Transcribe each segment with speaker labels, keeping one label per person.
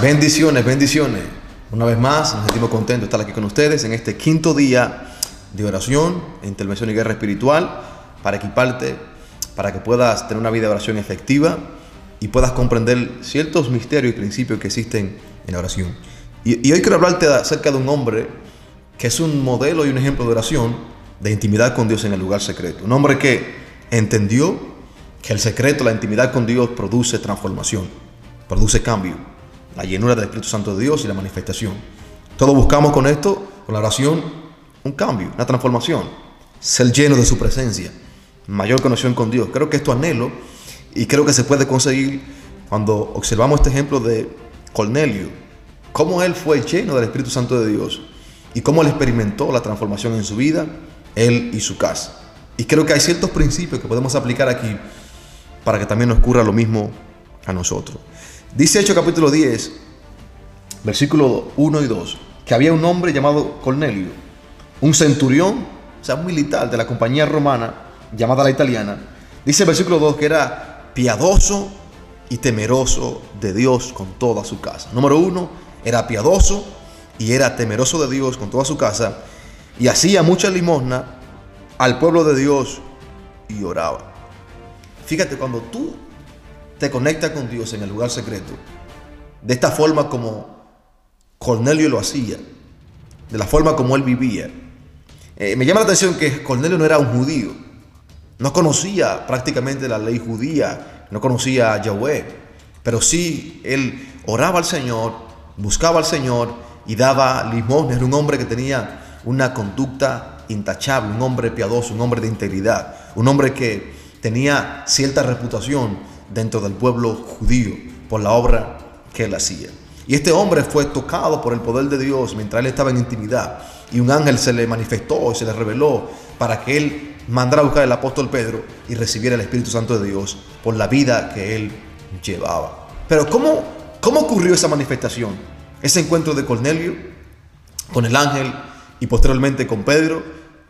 Speaker 1: Bendiciones, bendiciones. Una vez más, nos sentimos contentos de estar aquí con ustedes en este quinto día de oración, intervención y guerra espiritual, para equiparte, para que puedas tener una vida de oración efectiva y puedas comprender ciertos misterios y principios que existen en la oración. Y, y hoy quiero hablarte acerca de un hombre que es un modelo y un ejemplo de oración, de intimidad con Dios en el lugar secreto. Un hombre que entendió que el secreto, la intimidad con Dios produce transformación, produce cambio la llenura del Espíritu Santo de Dios y la manifestación. Todos buscamos con esto, con la oración, un cambio, una transformación, ser lleno de su presencia, mayor conexión con Dios. Creo que esto anhelo y creo que se puede conseguir cuando observamos este ejemplo de Cornelio, cómo él fue lleno del Espíritu Santo de Dios y cómo él experimentó la transformación en su vida, él y su casa. Y creo que hay ciertos principios que podemos aplicar aquí para que también nos ocurra lo mismo a nosotros. Dice Hecho capítulo 10, versículo 1 y 2, que había un hombre llamado Cornelio, un centurión, o sea, un militar de la compañía romana, llamada la italiana. Dice el versículo 2 que era piadoso y temeroso de Dios con toda su casa. Número uno, era piadoso y era temeroso de Dios con toda su casa y hacía mucha limosna al pueblo de Dios y oraba. Fíjate, cuando tú te conecta con Dios en el lugar secreto, de esta forma como Cornelio lo hacía, de la forma como él vivía. Eh, me llama la atención que Cornelio no era un judío, no conocía prácticamente la ley judía, no conocía a Yahweh, pero sí él oraba al Señor, buscaba al Señor y daba limosna. Era un hombre que tenía una conducta intachable, un hombre piadoso, un hombre de integridad, un hombre que tenía cierta reputación dentro del pueblo judío por la obra que él hacía. Y este hombre fue tocado por el poder de Dios mientras él estaba en intimidad. Y un ángel se le manifestó y se le reveló para que él mandara a buscar al apóstol Pedro y recibiera el Espíritu Santo de Dios por la vida que él llevaba. Pero ¿cómo, cómo ocurrió esa manifestación? Ese encuentro de Cornelio con el ángel y posteriormente con Pedro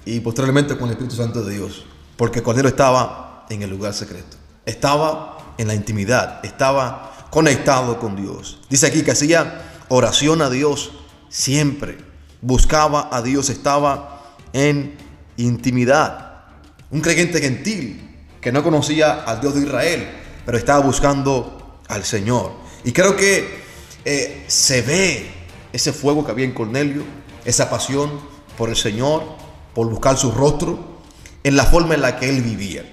Speaker 1: y posteriormente con el Espíritu Santo de Dios. Porque Cornelio estaba en el lugar secreto. Estaba en la intimidad, estaba conectado con Dios. Dice aquí que hacía oración a Dios siempre, buscaba a Dios, estaba en intimidad. Un creyente gentil que no conocía al Dios de Israel, pero estaba buscando al Señor. Y creo que eh, se ve ese fuego que había en Cornelio, esa pasión por el Señor, por buscar su rostro, en la forma en la que él vivía.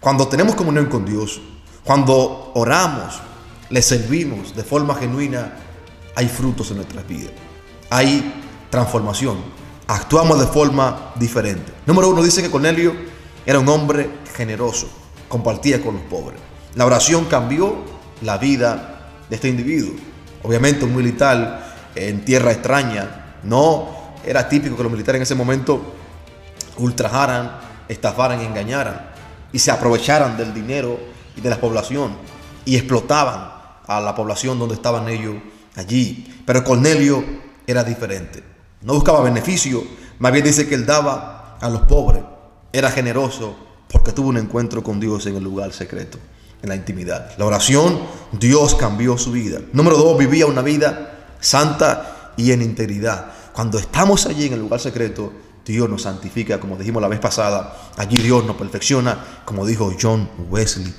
Speaker 1: Cuando tenemos comunión con Dios, cuando oramos, le servimos de forma genuina, hay frutos en nuestras vidas. Hay transformación. Actuamos de forma diferente. Número uno, dice que Cornelio era un hombre generoso, compartía con los pobres. La oración cambió la vida de este individuo. Obviamente un militar en tierra extraña, no era típico que los militares en ese momento ultrajaran, estafaran engañaran y se aprovecharan del dinero de la población y explotaban a la población donde estaban ellos allí. Pero Cornelio era diferente. No buscaba beneficio, más bien dice que él daba a los pobres. Era generoso porque tuvo un encuentro con Dios en el lugar secreto, en la intimidad. La oración, Dios cambió su vida. Número dos, vivía una vida santa y en integridad. Cuando estamos allí en el lugar secreto, Dios nos santifica, como dijimos la vez pasada. Allí Dios nos perfecciona, como dijo John Wesley.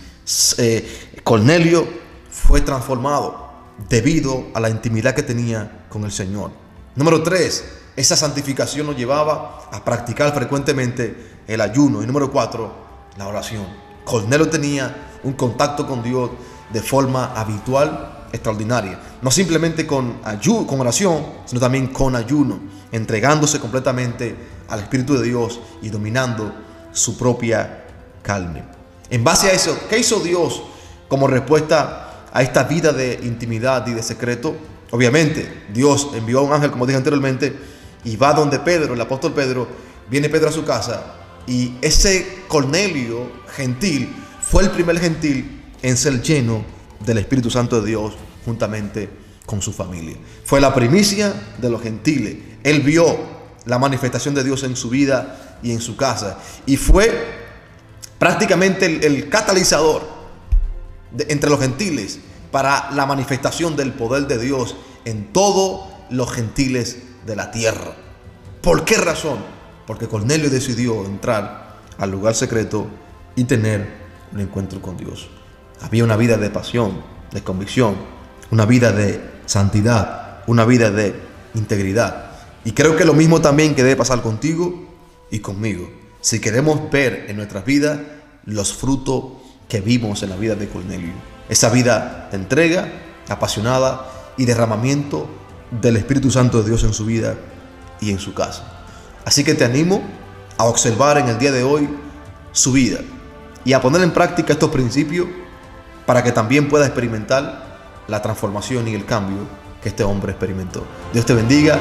Speaker 1: Eh, Cornelio fue transformado debido a la intimidad que tenía con el Señor. Número tres, esa santificación nos llevaba a practicar frecuentemente el ayuno. Y número cuatro, la oración. Cornelio tenía un contacto con Dios de forma habitual, extraordinaria. No simplemente con, con oración, sino también con ayuno, entregándose completamente al Espíritu de Dios y dominando su propia carne. En base a eso, ¿qué hizo Dios como respuesta a esta vida de intimidad y de secreto? Obviamente, Dios envió a un ángel, como dije anteriormente, y va donde Pedro, el apóstol Pedro, viene Pedro a su casa, y ese Cornelio gentil fue el primer gentil en ser lleno del Espíritu Santo de Dios juntamente con su familia. Fue la primicia de los gentiles. Él vio la manifestación de Dios en su vida y en su casa. Y fue prácticamente el, catalizador entre los gentiles para la manifestación del poder de Dios en todos los gentiles de la tierra. ¿Por qué razón? Porque Cornelio decidió entrar al lugar secreto y tener un encuentro con Dios. Había una vida de pasión, de convicción, una vida de santidad, una vida de integridad. Y creo que lo mismo también que debe pasar contigo y conmigo. Si queremos ver en nuestras vidas los frutos que vimos en la vida de Cornelio. Esa vida de entrega, apasionada y derramamiento del Espíritu Santo de Dios en su vida y en su casa. Así que te animo a observar en el día de hoy su vida y a poner en práctica estos principios para que también pueda experimentar la transformación y el cambio que este hombre experimentó. Dios te bendiga.